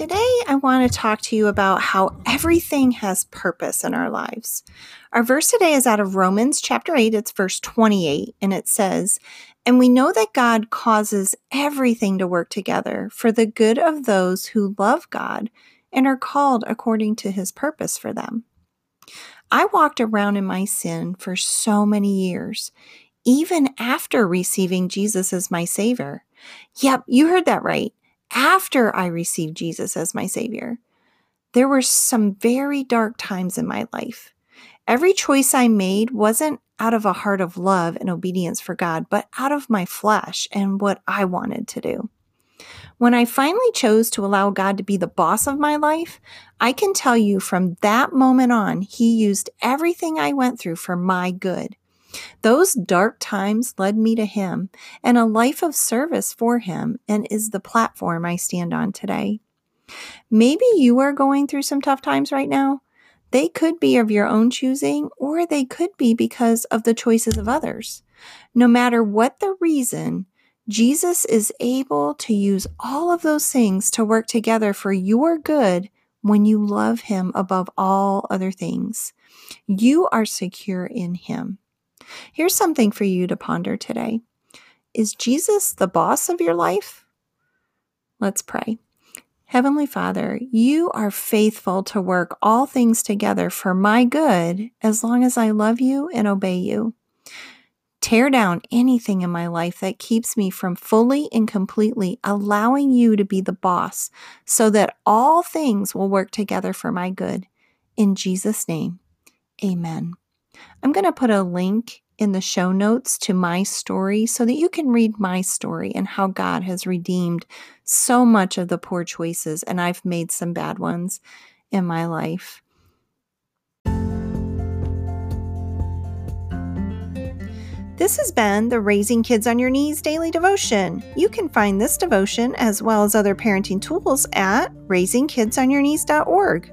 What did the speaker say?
Today, I want to talk to you about how everything has purpose in our lives. Our verse today is out of Romans chapter 8, it's verse 28, and it says, And we know that God causes everything to work together for the good of those who love God and are called according to his purpose for them. I walked around in my sin for so many years, even after receiving Jesus as my Savior. Yep, you heard that right after I received Jesus as my Savior, there were some very dark times in my life. Every choice I made wasn't out of a heart of love and obedience for God, but out of my flesh and what I wanted to do. When I finally chose to allow God to be the boss of my life, I can tell you from that moment on, He used everything I went through for my good. Those dark times led me to Him and a life of service for Him, and is the platform I stand on today. Maybe you are going through some tough times right now. They could be of your own choosing, or they could be because of the choices of others. No matter what the reason, Jesus is able to use all of those things to work together for your good when you love Him above all other things. You are secure in Him. Here's something for you to ponder today Is Jesus the boss of your life? Let's pray. Heavenly Father, you are faithful to work all things together for my good as long as I love you and obey you. Tear down anything in my life that keeps me from fully and completely allowing you to be the boss so that all things will work together for my good. In Jesus' name, amen. I'm going to put a link in the show notes to my story so that you can read my story and how God has redeemed so much of the poor choices, and I've made some bad ones in my life. This has been the Raising Kids on Your Knees daily devotion. You can find this devotion as well as other parenting tools at raisingkidsonyourknees.org.